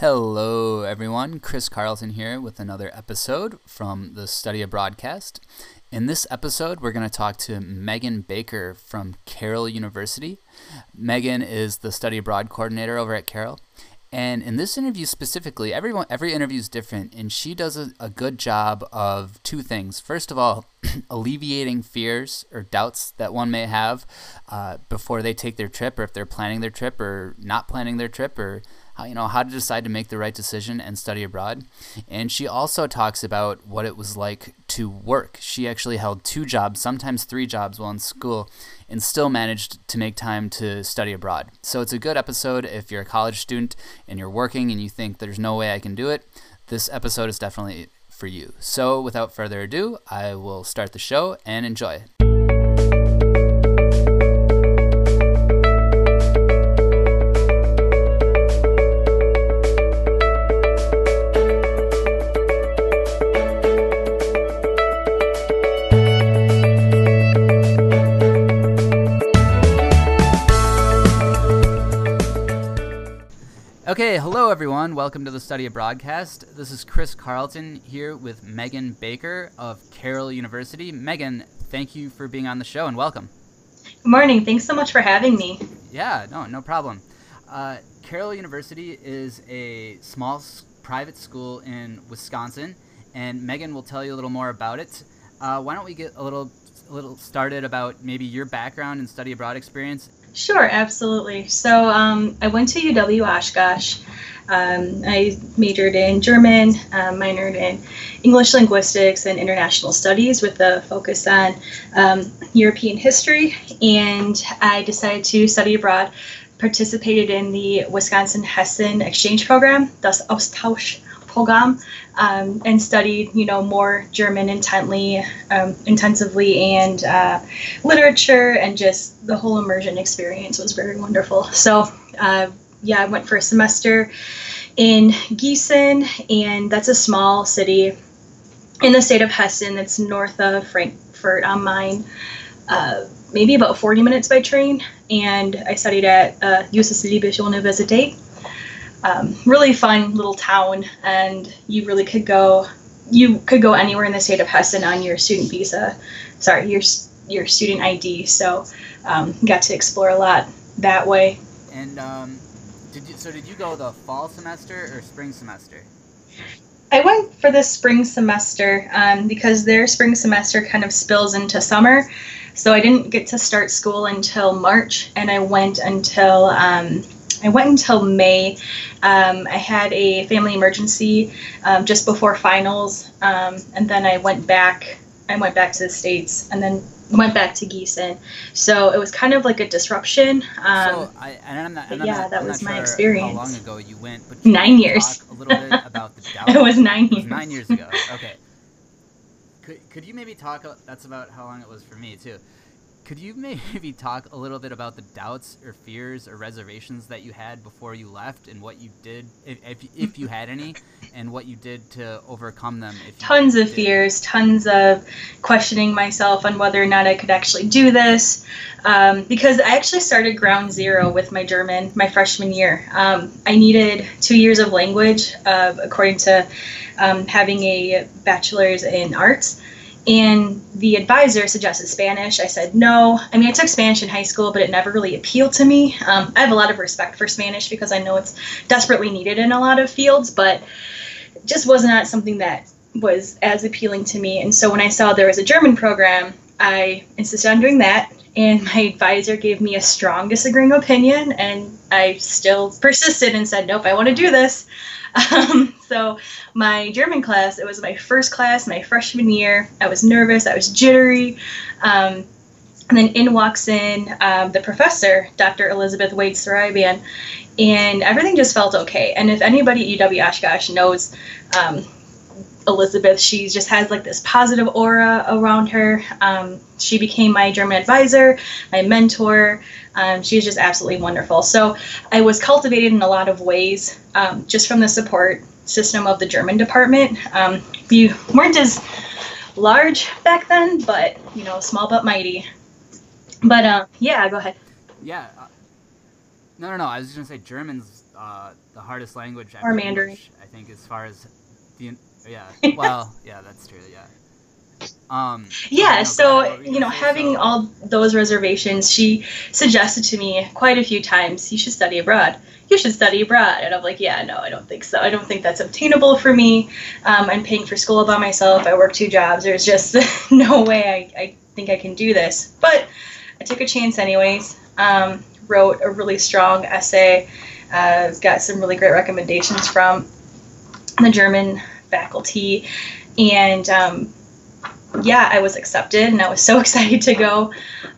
Hello, everyone. Chris Carlton here with another episode from the Study Abroadcast. In this episode, we're going to talk to Megan Baker from Carroll University. Megan is the Study Abroad coordinator over at Carroll. And in this interview specifically, everyone every interview is different, and she does a, a good job of two things. First of all, alleviating fears or doubts that one may have uh, before they take their trip, or if they're planning their trip, or not planning their trip, or you know how to decide to make the right decision and study abroad. And she also talks about what it was like to work. She actually held two jobs, sometimes three jobs while in school, and still managed to make time to study abroad. So it's a good episode if you're a college student and you're working and you think there's no way I can do it. This episode is definitely for you. So without further ado, I will start the show and enjoy. Okay, hello everyone. Welcome to the Study Abroadcast. This is Chris Carlton here with Megan Baker of Carroll University. Megan, thank you for being on the show and welcome. Good morning. Thanks so much for having me. Yeah, no, no problem. Uh, Carroll University is a small private school in Wisconsin, and Megan will tell you a little more about it. Uh, why don't we get a little, a little started about maybe your background and study abroad experience Sure, absolutely. So um, I went to UW Oshkosh. Um, I majored in German, uh, minored in English linguistics and international studies with a focus on um, European history. And I decided to study abroad, participated in the Wisconsin Hessen exchange program, das Austausch um, and studied, you know, more German intently, um, intensively, and uh, literature, and just the whole immersion experience was very wonderful. So, uh, yeah, I went for a semester in Gießen, and that's a small city in the state of Hessen that's north of Frankfurt am Main. Uh, maybe about 40 minutes by train, and I studied at uh, Justus Universität um, really fun little town, and you really could go you could go anywhere in the state of Hessen on your student visa, sorry, your your student ID. So um, got to explore a lot that way. And um, did you, so did you go the fall semester or spring semester? I went for the spring semester um, because their spring semester kind of spills into summer. So I didn't get to start school until March, and I went until um, I went until May. Um, I had a family emergency um, just before finals, um, and then I went back. I went back to the states, and then went back to Gießen. So it was kind of like a disruption. Um, so I, and I'm not, and yeah, not, that I'm was my sure experience. How long ago you went? But nine years. a little bit about the it was nine years. Was nine years ago. Okay. Could, could you maybe talk? That's about how long it was for me too. Could you maybe talk a little bit about the doubts or fears or reservations that you had before you left and what you did, if, if, if you had any, and what you did to overcome them? tons of fears, tons of questioning myself on whether or not I could actually do this. Um, because I actually started ground zero with my German my freshman year. Um, I needed two years of language, uh, according to um, having a bachelor's in arts and the advisor suggested Spanish. I said no. I mean, I took Spanish in high school, but it never really appealed to me. Um, I have a lot of respect for Spanish because I know it's desperately needed in a lot of fields, but it just was not something that was as appealing to me. And so when I saw there was a German program, I insisted on doing that. And my advisor gave me a strong disagreeing opinion, and I still persisted and said, nope, I want to do this. Um, so my German class, it was my first class, my freshman year. I was nervous, I was jittery. Um, and then in walks in um, the professor, Dr. Elizabeth Wade Sarabian, and everything just felt okay. And if anybody at UW Oshkosh knows um, Elizabeth, she just has like this positive aura around her. Um, she became my German advisor, my mentor. Um, she was just absolutely wonderful. So I was cultivated in a lot of ways um, just from the support system of the German department. Um, we weren't as large back then, but you know, small but mighty. But uh, yeah, go ahead. Yeah. Uh, no, no, no. I was just gonna say Germans uh, the hardest language or Mandarin. English, I think, as far as the yeah. Well, yeah, that's true. Yeah. Um, yeah, so you know, having so. all those reservations, she suggested to me quite a few times, you should study abroad. You should study abroad, and I'm like, yeah, no, I don't think so. I don't think that's obtainable for me. Um, I'm paying for school by myself. I work two jobs. There's just no way I, I think I can do this. But I took a chance anyways. Um, wrote a really strong essay. Uh, got some really great recommendations from the German faculty, and um, yeah, I was accepted and I was so excited to go.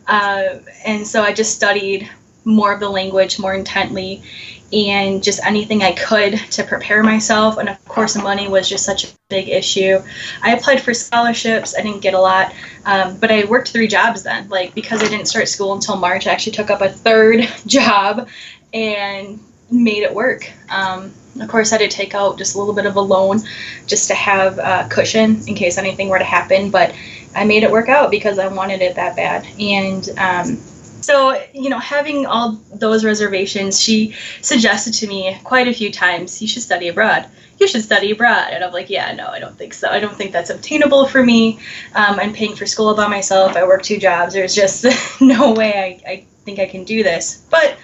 Uh, and so I just studied more of the language more intently and just anything I could to prepare myself. And of course, money was just such a big issue. I applied for scholarships, I didn't get a lot, um, but I worked three jobs then. Like, because I didn't start school until March, I actually took up a third job and made it work. Um, of course, I had to take out just a little bit of a loan just to have a cushion in case anything were to happen. But I made it work out because I wanted it that bad. And um, so, you know, having all those reservations, she suggested to me quite a few times, you should study abroad. You should study abroad. And I'm like, yeah, no, I don't think so. I don't think that's obtainable for me. Um, I'm paying for school by myself. I work two jobs. There's just no way I, I think I can do this. But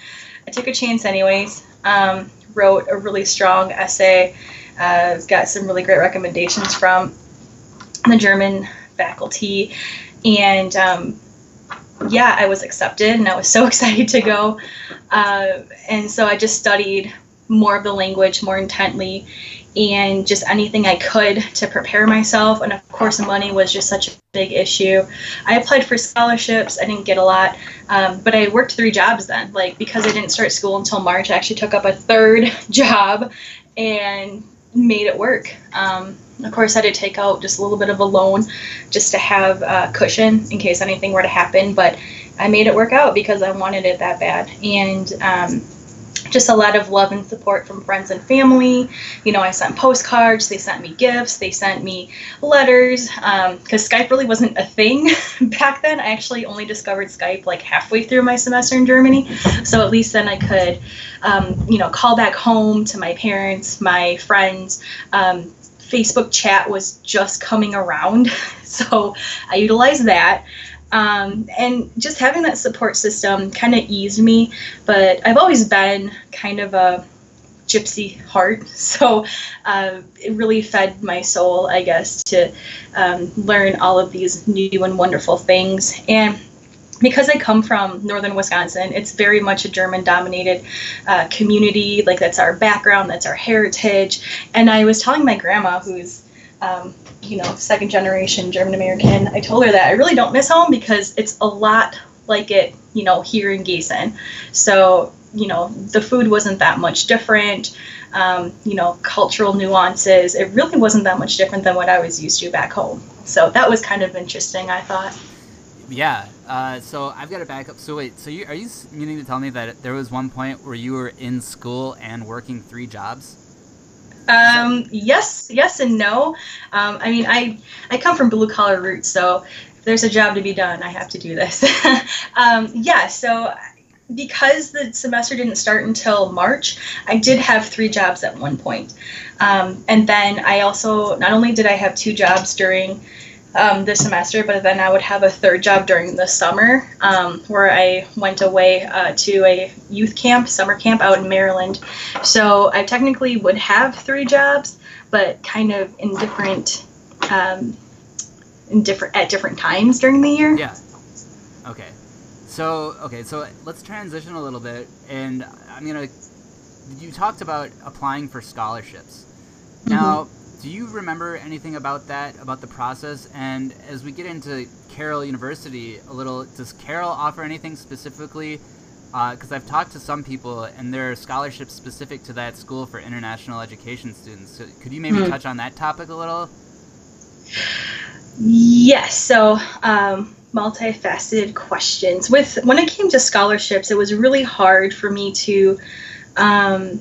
I took a chance anyways. Um, wrote a really strong essay. Uh, got some really great recommendations from the German faculty, and um, yeah, I was accepted, and I was so excited to go. Uh, and so I just studied more of the language more intently and just anything I could to prepare myself. And of course, money was just such a big issue. I applied for scholarships. I didn't get a lot, um, but I worked three jobs then. Like because I didn't start school until March, I actually took up a third job and made it work. Um, of course, I had to take out just a little bit of a loan just to have a cushion in case anything were to happen. But I made it work out because I wanted it that bad. And um, just a lot of love and support from friends and family. You know, I sent postcards, they sent me gifts, they sent me letters, because um, Skype really wasn't a thing back then. I actually only discovered Skype like halfway through my semester in Germany. So at least then I could, um, you know, call back home to my parents, my friends. Um, Facebook chat was just coming around. So I utilized that. Um, and just having that support system kind of eased me. But I've always been kind of a gypsy heart, so uh, it really fed my soul, I guess, to um, learn all of these new and wonderful things. And because I come from northern Wisconsin, it's very much a German dominated uh, community. Like, that's our background, that's our heritage. And I was telling my grandma, who's um, you know, second generation German American, I told her that I really don't miss home because it's a lot like it, you know, here in Gießen. So, you know, the food wasn't that much different. Um, you know, cultural nuances. It really wasn't that much different than what I was used to back home. So that was kind of interesting, I thought. Yeah. Uh, so I've got to back up. So wait. So you, are you meaning to tell me that there was one point where you were in school and working three jobs? Um, yes, yes, and no. Um, I mean, I I come from blue collar roots, so there's a job to be done, I have to do this. um, yeah, so because the semester didn't start until March, I did have three jobs at one point. Um, and then I also not only did I have two jobs during um, this semester, but then I would have a third job during the summer um, where I went away uh, to a youth camp, summer camp out in Maryland. So I technically would have three jobs, but kind of in different, um, in different at different times during the year. Yeah. Okay. So okay, so let's transition a little bit, and I'm gonna. You talked about applying for scholarships. Now, mm-hmm do you remember anything about that, about the process? And as we get into Carroll University a little, does Carroll offer anything specifically? Because uh, I've talked to some people, and there are scholarships specific to that school for international education students. So could you maybe mm-hmm. touch on that topic a little? Yes. So, um, multifaceted questions. With when it came to scholarships, it was really hard for me to um,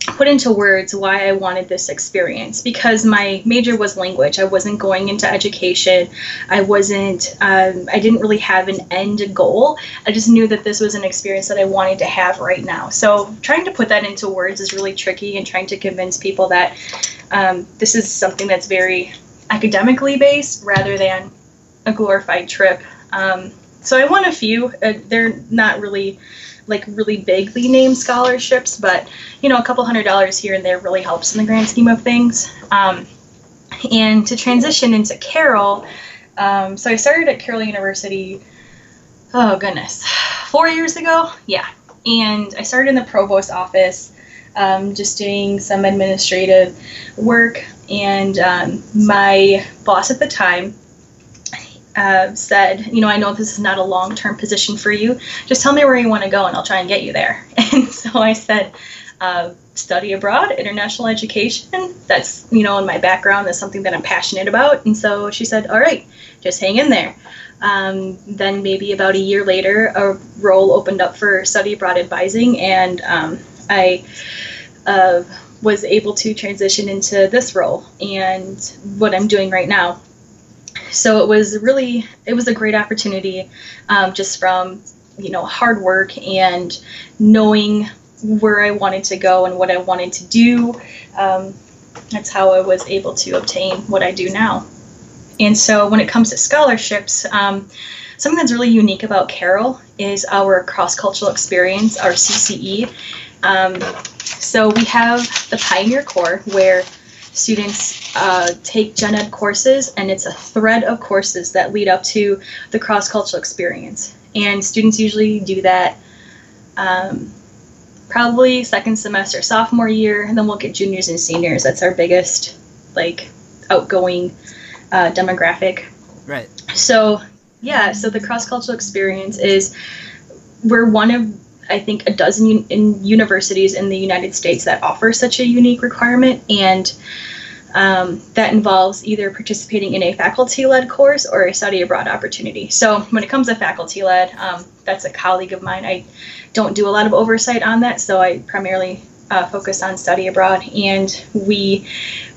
put into words why I wanted this experience because my major was language. I wasn't going into education. I wasn't, um, I didn't really have an end goal. I just knew that this was an experience that I wanted to have right now. So trying to put that into words is really tricky and trying to convince people that um, this is something that's very academically based rather than a glorified trip. Um, so I won a few. Uh, they're not really like really bigly named scholarships, but you know, a couple hundred dollars here and there really helps in the grand scheme of things. Um, and to transition into Carroll, um, so I started at Carroll University. Oh goodness, four years ago, yeah. And I started in the provost office, um, just doing some administrative work. And um, my boss at the time uh, said, you know, I know this is not a long term position for you. Just tell me where you want to go and I'll try and get you there. And so I said, uh, study abroad, international education. That's, you know, in my background, that's something that I'm passionate about. And so she said, all right, just hang in there. Um, then maybe about a year later, a role opened up for study abroad advising, and um, I uh, was able to transition into this role and what I'm doing right now so it was really it was a great opportunity um, just from you know hard work and knowing where i wanted to go and what i wanted to do um, that's how i was able to obtain what i do now. And so when it comes to scholarships um, something that's really unique about carroll is our cross-cultural experience our cce um, so we have the pioneer core where students uh, take gen ed courses and it's a thread of courses that lead up to the cross-cultural experience. And students usually do that um, probably second semester sophomore year and then we'll get juniors and seniors. That's our biggest like outgoing uh, demographic. Right. So yeah so the cross-cultural experience is we're one of I think a dozen un- in universities in the United States that offer such a unique requirement, and um, that involves either participating in a faculty-led course or a study abroad opportunity. So when it comes to faculty-led, um, that's a colleague of mine. I don't do a lot of oversight on that, so I primarily uh, focus on study abroad, and we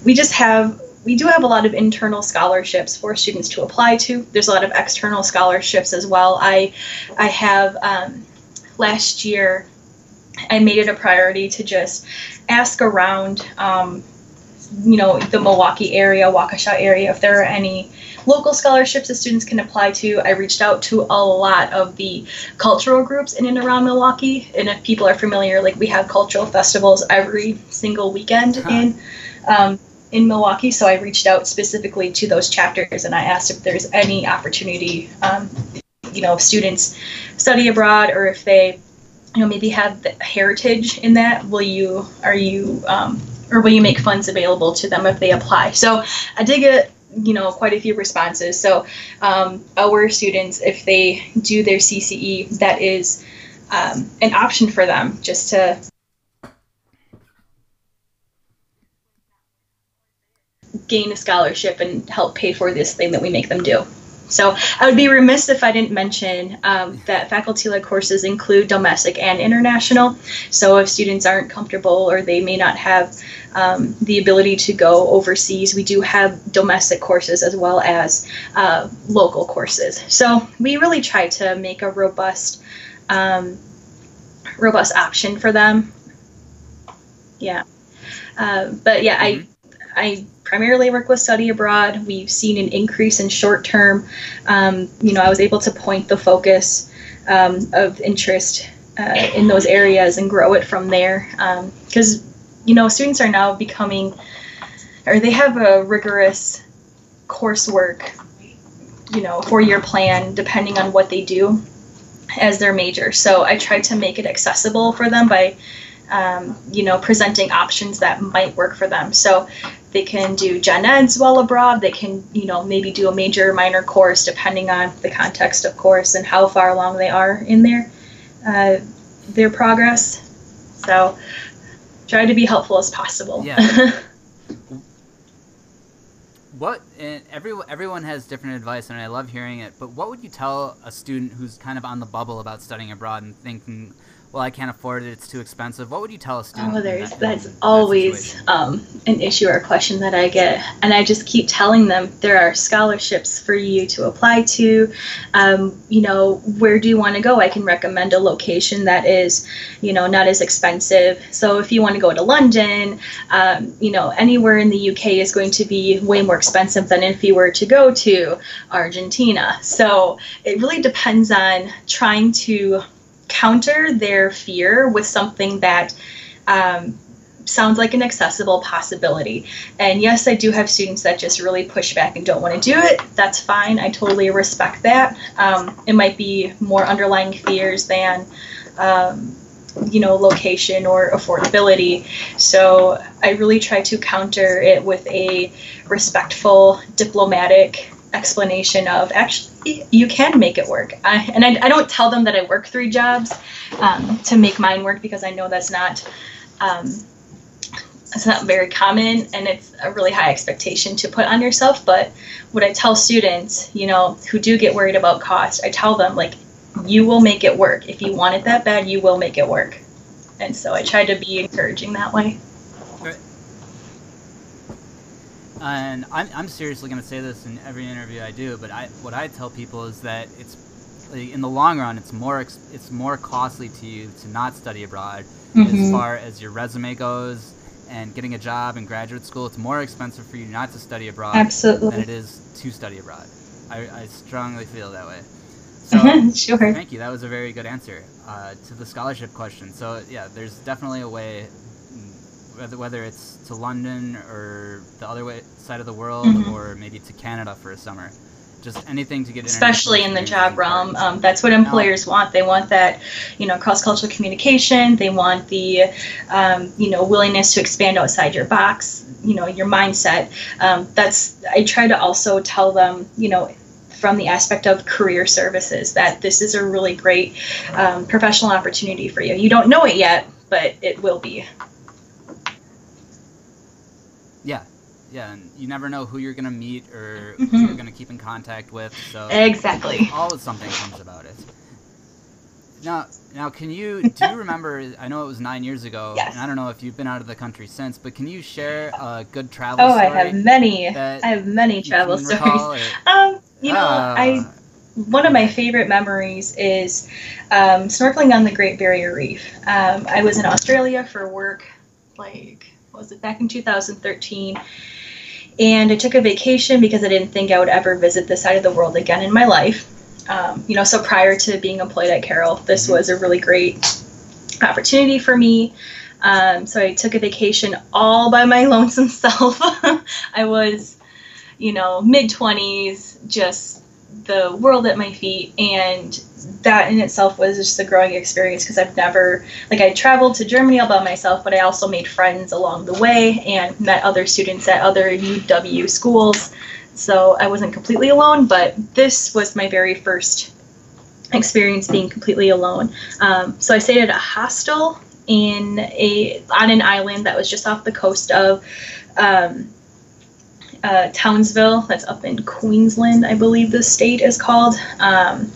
we just have we do have a lot of internal scholarships for students to apply to. There's a lot of external scholarships as well. I I have um, last year, I made it a priority to just ask around, um, you know, the Milwaukee area, Waukesha area, if there are any local scholarships that students can apply to. I reached out to a lot of the cultural groups in and around Milwaukee, and if people are familiar, like we have cultural festivals every single weekend huh. in. Um, in Milwaukee, so I reached out specifically to those chapters and I asked if there's any opportunity um, you know students study abroad or if they you know maybe have the heritage in that will you are you um, or will you make funds available to them if they apply? So i did get you know quite a few responses. So um, our students if they do their cce that is um, an option for them just to gain a scholarship and help pay for this thing that we make them do so I would be remiss if I didn't mention um, that faculty-led courses include domestic and international. So if students aren't comfortable or they may not have um, the ability to go overseas, we do have domestic courses as well as uh, local courses. So we really try to make a robust, um, robust option for them. Yeah, uh, but yeah, I, I primarily work with study abroad. We've seen an increase in short term. Um, you know, I was able to point the focus um, of interest uh, in those areas and grow it from there. Because, um, you know, students are now becoming, or they have a rigorous coursework, you know, four year plan depending on what they do as their major. So I tried to make it accessible for them by um, you know, presenting options that might work for them. So they can do gen eds while abroad. They can, you know, maybe do a major, minor course depending on the context, of course, and how far along they are in their uh, their progress. So try to be helpful as possible. Yeah. what and everyone everyone has different advice, and I love hearing it. But what would you tell a student who's kind of on the bubble about studying abroad and thinking? Well, I can't afford it; it's too expensive. What would you tell a student? Oh, there's that, that's always um, an issue or a question that I get, and I just keep telling them there are scholarships for you to apply to. Um, you know, where do you want to go? I can recommend a location that is, you know, not as expensive. So if you want to go to London, um, you know, anywhere in the UK is going to be way more expensive than if you were to go to Argentina. So it really depends on trying to counter their fear with something that um, sounds like an accessible possibility. And yes, I do have students that just really push back and don't want to do it. That's fine. I totally respect that. Um, it might be more underlying fears than. Um, you know, location or affordability. So I really try to counter it with a respectful, diplomatic explanation of actually you can make it work. I, and I, I, don't tell them that I work three jobs um, to make mine work because I know that's not um, it's not very common and it's a really high expectation to put on yourself. But what I tell students, you know, who do get worried about cost, I tell them like you will make it work. If you want it that bad, you will make it work. And so I try to be encouraging that way. And I'm, I'm seriously going to say this in every interview I do, but I, what I tell people is that it's in the long run, it's more it's more costly to you to not study abroad mm-hmm. as far as your resume goes and getting a job in graduate school. It's more expensive for you not to study abroad Absolutely. than it is to study abroad. I, I strongly feel that way. So, sure. Thank you. That was a very good answer uh, to the scholarship question. So yeah, there's definitely a way whether, whether it's to London or the other way side of the world, mm-hmm. or maybe to Canada for a summer. Just anything to get especially in the job realm. Um, that's what employers want. They want that, you know, cross-cultural communication. They want the, um, you know, willingness to expand outside your box. You know, your mindset. Um, that's I try to also tell them, you know, from the aspect of career services that this is a really great um, professional opportunity for you. You don't know it yet, but it will be. Yeah, and you never know who you're gonna meet or mm-hmm. who you're gonna keep in contact with. So exactly, always something comes about it. Now, now, can you do you remember? I know it was nine years ago, yes. and I don't know if you've been out of the country since. But can you share a good travel? Story? Oh, I have many. I have many travel stories. Or... Um, you know, uh, I one of my favorite memories is um, snorkeling on the Great Barrier Reef. Um, I was in Australia for work, like was it back in 2013 and I took a vacation because I didn't think I would ever visit this side of the world again in my life. Um, you know, so prior to being employed at Carroll, this mm-hmm. was a really great opportunity for me. Um, so I took a vacation all by my lonesome self. I was, you know, mid 20s, just the world at my feet and that in itself was just a growing experience because I've never like I traveled to Germany all by myself, but I also made friends along the way and met other students at other UW schools. So I wasn't completely alone, but this was my very first experience being completely alone. Um, so I stayed at a hostel in a on an island that was just off the coast of um, uh, Townsville. That's up in Queensland, I believe the state is called. Um,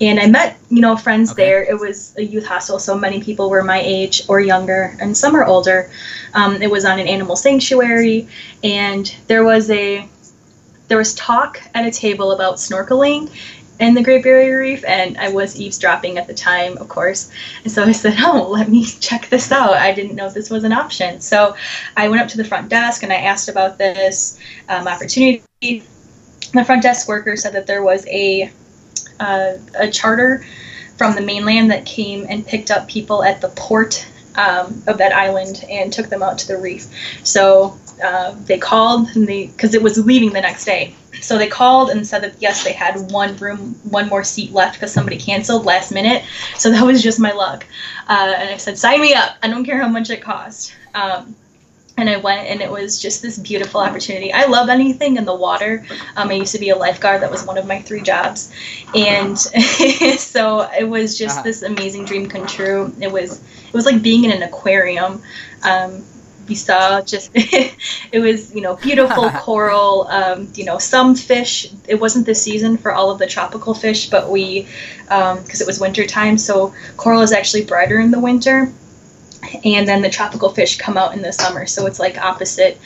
and I met, you know, friends okay. there. It was a youth hostel, so many people were my age or younger, and some are older. Um, it was on an animal sanctuary, and there was a there was talk at a table about snorkeling in the Great Barrier Reef, and I was eavesdropping at the time, of course. And so I said, "Oh, let me check this out." I didn't know this was an option, so I went up to the front desk and I asked about this um, opportunity. The front desk worker said that there was a uh, a charter from the mainland that came and picked up people at the port um, of that island and took them out to the reef. So uh, they called and they because it was leaving the next day. So they called and said that yes, they had one room, one more seat left because somebody canceled last minute. So that was just my luck. Uh, and I said, sign me up. I don't care how much it cost. Um, and I went, and it was just this beautiful opportunity. I love anything in the water. Um, I used to be a lifeguard; that was one of my three jobs, and so it was just uh-huh. this amazing dream come true. It was it was like being in an aquarium. Um, we saw just it was you know beautiful coral um, you know some fish it wasn't the season for all of the tropical fish but we because um, it was winter time so coral is actually brighter in the winter and then the tropical fish come out in the summer so it's like opposite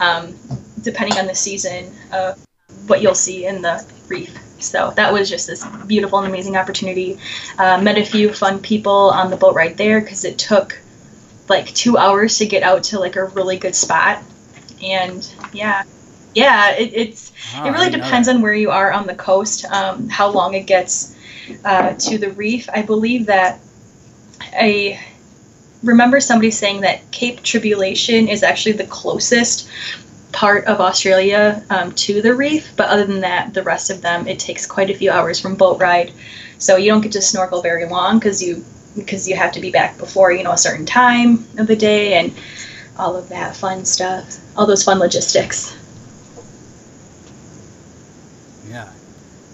um, depending on the season of what you'll see in the reef so that was just this beautiful and amazing opportunity uh, met a few fun people on the boat right there because it took like two hours to get out to like a really good spot. And yeah, yeah, it, it's oh, it really depends on where you are on the coast, um, how long it gets uh, to the reef. I believe that I remember somebody saying that Cape Tribulation is actually the closest part of Australia um, to the reef, but other than that, the rest of them it takes quite a few hours from boat ride. So you don't get to snorkel very long because you because you have to be back before you know a certain time of the day and all of that fun stuff all those fun logistics. Yeah.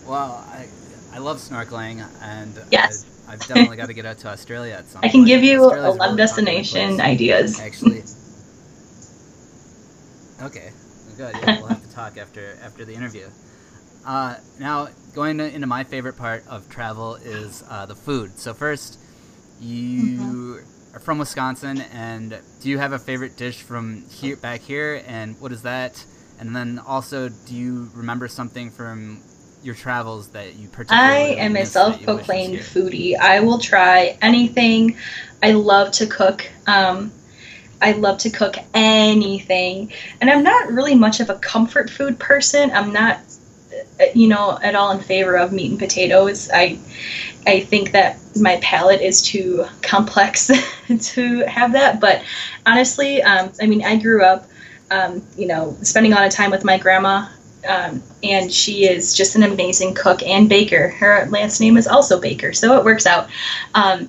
Well i i love snorkeling and yes. I, have definitely got to get out to australia at some point. i can point. give you Australia's a love really destination ideas actually okay good yeah, we'll have to talk after after the interview uh, now going to, into my favorite part of travel is uh, the food so first you mm-hmm. are from Wisconsin, and do you have a favorite dish from here back here? And what is that? And then also, do you remember something from your travels that you particularly? I am a self-proclaimed foodie. I will try anything. I love to cook. Um, I love to cook anything, and I'm not really much of a comfort food person. I'm not, you know, at all in favor of meat and potatoes. I I think that my palate is too complex to have that. But honestly, um, I mean, I grew up, um, you know, spending a lot of time with my grandma, um, and she is just an amazing cook and baker. Her last name is also Baker, so it works out. Um,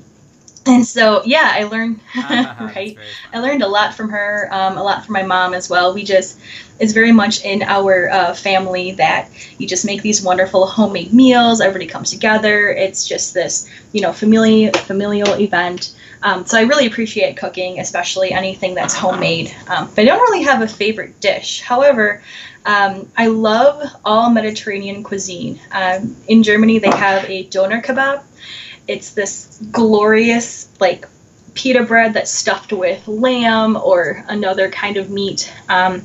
and so yeah i learned uh-huh, right? i learned a lot from her um, a lot from my mom as well. We just it's very much in our uh, family that you just make these wonderful homemade meals everybody comes together. It's just this you know familial familial event. Um, so i really appreciate cooking especially anything that's homemade. Um, but i don't really have a favorite dish. However um, I love all Mediterranean cuisine. Um, in Germany, they have a doner kebab, it's this glorious like pita bread that's stuffed with lamb or another kind of meat. Um,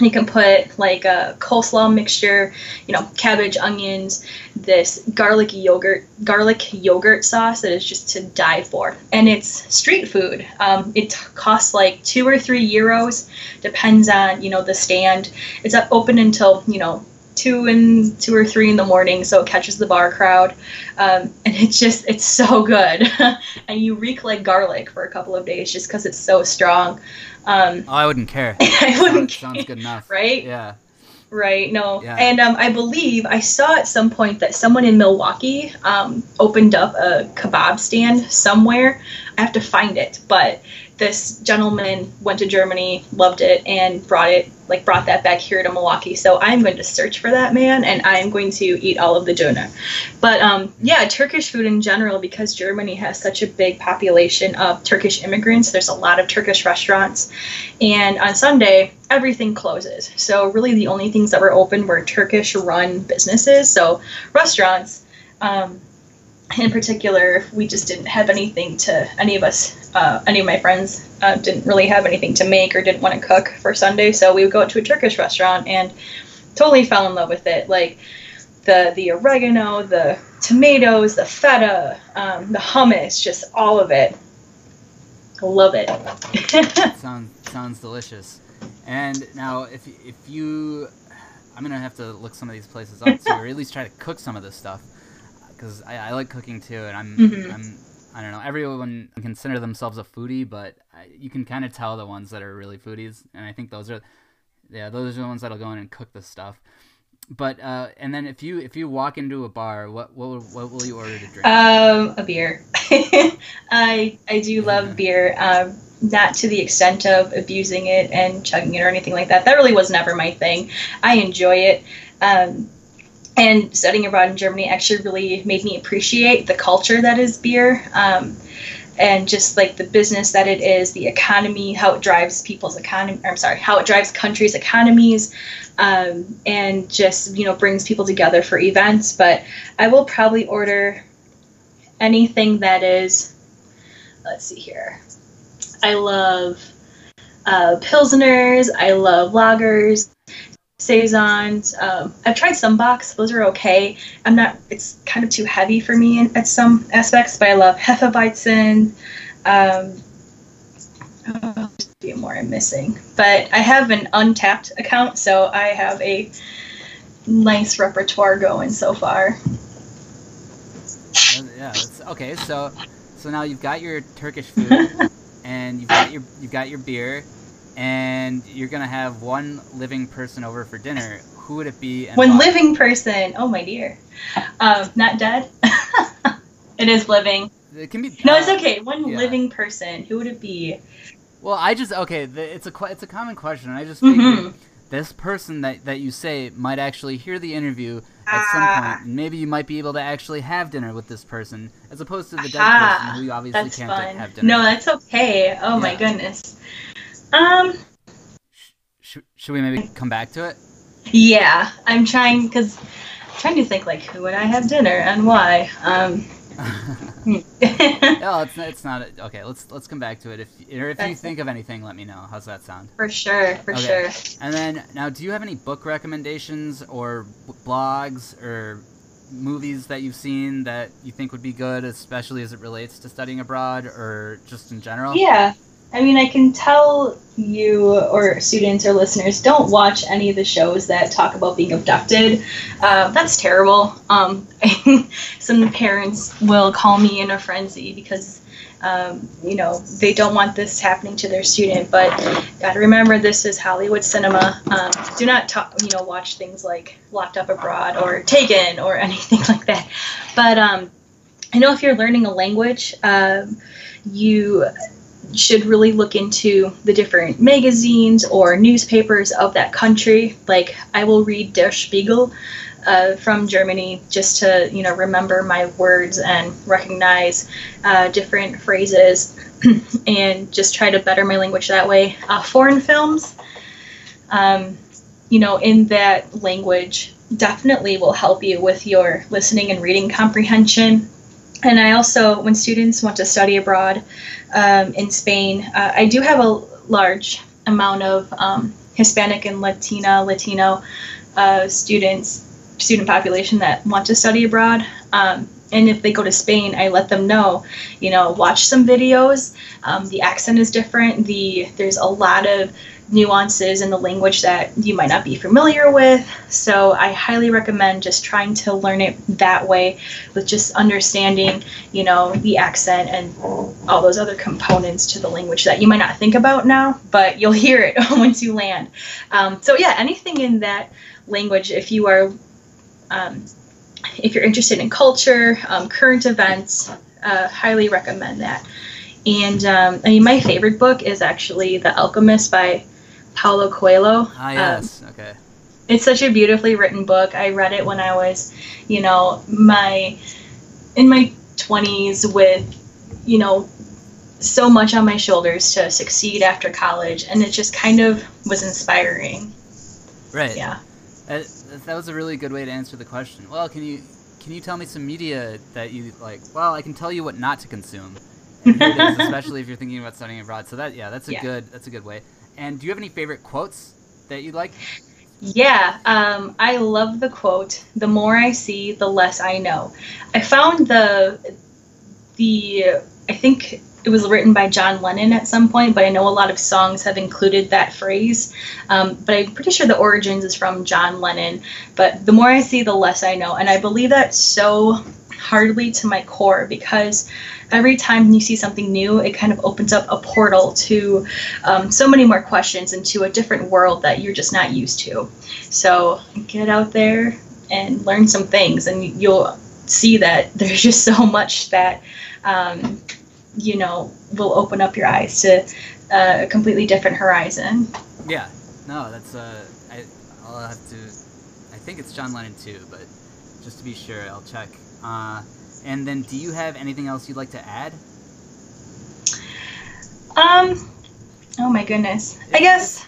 you can put like a coleslaw mixture, you know, cabbage, onions, this garlic yogurt, garlic yogurt sauce that is just to die for. And it's street food. Um, it costs like two or three euros, depends on you know the stand. It's open until you know two and two or three in the morning, so it catches the bar crowd, um, and it's just it's so good, and you reek like garlic for a couple of days just because it's so strong. Um, oh, I wouldn't care. I wouldn't. Sounds, sounds good enough, right? Yeah. Right. No. Yeah. And um, I believe I saw at some point that someone in Milwaukee um, opened up a kebab stand somewhere. I have to find it, but this gentleman went to Germany, loved it, and brought it like brought that back here to Milwaukee. So I'm going to search for that man, and I'm going to eat all of the doner. But um, yeah, Turkish food in general, because Germany has such a big population of Turkish immigrants. There's a lot of Turkish restaurants, and on Sunday everything closes. So really, the only things that were open were Turkish-run businesses. So restaurants. Um, in particular, if we just didn't have anything to, any of us, uh, any of my friends uh, didn't really have anything to make or didn't want to cook for Sunday. So we would go out to a Turkish restaurant and totally fell in love with it. Like the, the oregano, the tomatoes, the feta, um, the hummus, just all of it. Love it. sounds, sounds delicious. And now, if, if you, I'm going to have to look some of these places up too, or at least try to cook some of this stuff because I, I, like cooking too, and I'm mm-hmm. I'm I don't know. Everyone consider themselves a foodie, but I, you can kind of tell the ones that are really foodies, and I think those are yeah those are the ones that'll go in and cook this stuff. But uh, and then if you if you walk into a bar, what what what will you order to drink? Um, a beer. I I do love yeah. beer. Um, not to the extent of abusing it and chugging it or anything like that. That really was never my thing. I enjoy it. Um, and studying abroad in Germany actually really made me appreciate the culture that is beer. Um, and just like the business that it is, the economy, how it drives people's economy. I'm sorry, how it drives countries' economies, um, and just you know brings people together for events. But I will probably order anything that is. Let's see here. I love uh, pilsners. I love lagers saisons. Um, I've tried some bocks; those are okay. I'm not. It's kind of too heavy for me in, at some aspects, but I love Hefeweizen. Um, oh, a few more I'm missing, but I have an Untappd account, so I have a nice repertoire going so far. Yeah. okay. So, so now you've got your Turkish food, and you've got your you've got your beer and you're gonna have one living person over for dinner, who would it be? one why? living person. Oh my dear, um, not dead. it is living. It can be. No, it's okay. One yeah. living person. Who would it be? Well, I just okay. The, it's a it's a common question. I just figured mm-hmm. this person that that you say might actually hear the interview at some ah. point, and maybe you might be able to actually have dinner with this person, as opposed to the dead person who you obviously can't fun. have dinner. No, that's okay. Oh yeah. my goodness. Um. Should, should we maybe come back to it? Yeah, I'm trying because trying to think like who would I have dinner and why. Um. no, it's not, it's not okay. Let's let's come back to it. If or if you think of anything, let me know. How's that sound? For sure, for okay. sure. And then now, do you have any book recommendations or blogs or movies that you've seen that you think would be good, especially as it relates to studying abroad or just in general? Yeah. I mean, I can tell you or students or listeners don't watch any of the shows that talk about being abducted. Uh, that's terrible. Um, some parents will call me in a frenzy because, um, you know, they don't want this happening to their student. But got to remember, this is Hollywood cinema. Um, do not talk, you know, watch things like Locked Up Abroad or Taken or anything like that. But um, I know if you're learning a language, um, you should really look into the different magazines or newspapers of that country. Like I will read Der Spiegel uh, from Germany just to you know remember my words and recognize uh, different phrases and just try to better my language that way. Uh, foreign films, um, you know, in that language definitely will help you with your listening and reading comprehension and I also, when students want to study abroad um, in Spain, uh, I do have a large amount of um, Hispanic and Latina, Latino uh, students, student population that want to study abroad. Um, and if they go to Spain, I let them know, you know, watch some videos. Um, the accent is different. The there's a lot of nuances in the language that you might not be familiar with. So I highly recommend just trying to learn it that way with just understanding, you know, the accent and all those other components to the language that you might not think about now, but you'll hear it once you land. Um, so yeah, anything in that language, if you are, um, if you're interested in culture, um, current events, uh, highly recommend that. And um, I mean, my favorite book is actually The Alchemist by Paulo Coelho. Ah, um, yes. Um, okay. It's such a beautifully written book. I read it when I was, you know, my in my 20s with, you know, so much on my shoulders to succeed after college, and it just kind of was inspiring. Right. Yeah. That, that was a really good way to answer the question. Well, can you can you tell me some media that you like? Well, I can tell you what not to consume, especially if you're thinking about studying abroad. So that yeah, that's a yeah. good that's a good way. And do you have any favorite quotes that you like? Yeah, um, I love the quote. The more I see, the less I know. I found the the I think it was written by John Lennon at some point, but I know a lot of songs have included that phrase. Um, but I'm pretty sure the origins is from John Lennon. But the more I see, the less I know, and I believe that so hardly to my core because every time you see something new, it kind of opens up a portal to um, so many more questions and to a different world that you're just not used to. So get out there and learn some things, and you'll see that there's just so much that um, you know will open up your eyes to uh, a completely different horizon. Yeah, no, that's uh, I, I'll have to. I think it's John Lennon too, but just to be sure, I'll check. Uh, and then, do you have anything else you'd like to add? Um, oh my goodness. I guess,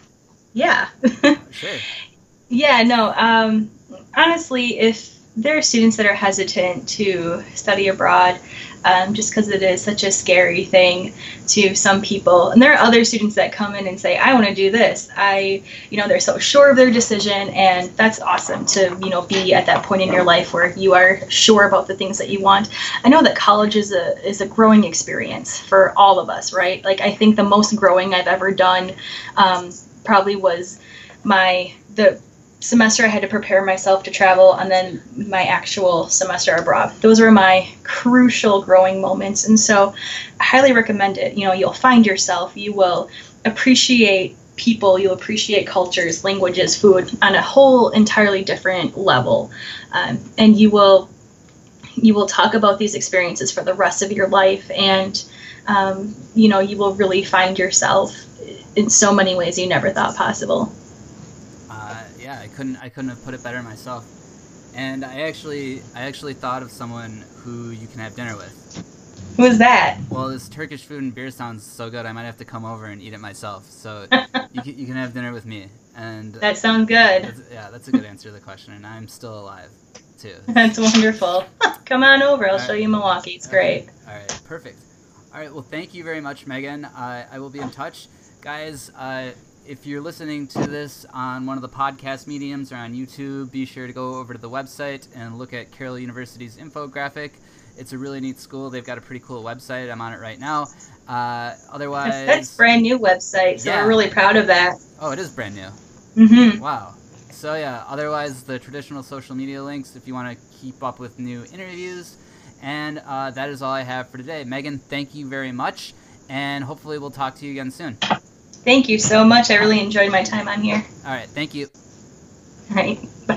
yeah. Sure. yeah, no, um, honestly, if there are students that are hesitant to study abroad, um, just because it is such a scary thing to some people. And there are other students that come in and say, I want to do this. I, you know, they're so sure of their decision. And that's awesome to, you know, be at that point in your life where you are sure about the things that you want. I know that college is a, is a growing experience for all of us, right? Like, I think the most growing I've ever done um, probably was my, the, semester I had to prepare myself to travel, and then my actual semester abroad. Those were my crucial growing moments. And so I highly recommend it. You know, you'll find yourself, you will appreciate people, you'll appreciate cultures, languages, food on a whole entirely different level. Um, and you will you will talk about these experiences for the rest of your life and um, you know you will really find yourself in so many ways you never thought possible yeah, I couldn't I couldn't have put it better myself. And I actually I actually thought of someone who you can have dinner with. Who is that? Well, this Turkish food and beer sounds so good. I might have to come over and eat it myself. So you can, you can have dinner with me. And that sounds good. That's, yeah, that's a good answer to the question. And I'm still alive, too. That's wonderful. come on over. I'll All show right. you Milwaukee. It's great. All right, perfect. All right, well, thank you very much, Megan. Uh, I will be in touch, guys. Uh, if you're listening to this on one of the podcast mediums or on YouTube, be sure to go over to the website and look at Carroll University's infographic. It's a really neat school. They've got a pretty cool website. I'm on it right now. Uh, otherwise, that's brand new website, so yeah. we're really proud of that. Oh, it is brand new. Mm-hmm. Wow. So yeah. Otherwise, the traditional social media links if you want to keep up with new interviews. And uh, that is all I have for today. Megan, thank you very much, and hopefully we'll talk to you again soon. Thank you so much. I really enjoyed my time on here. All right. Thank you. All right. Bye.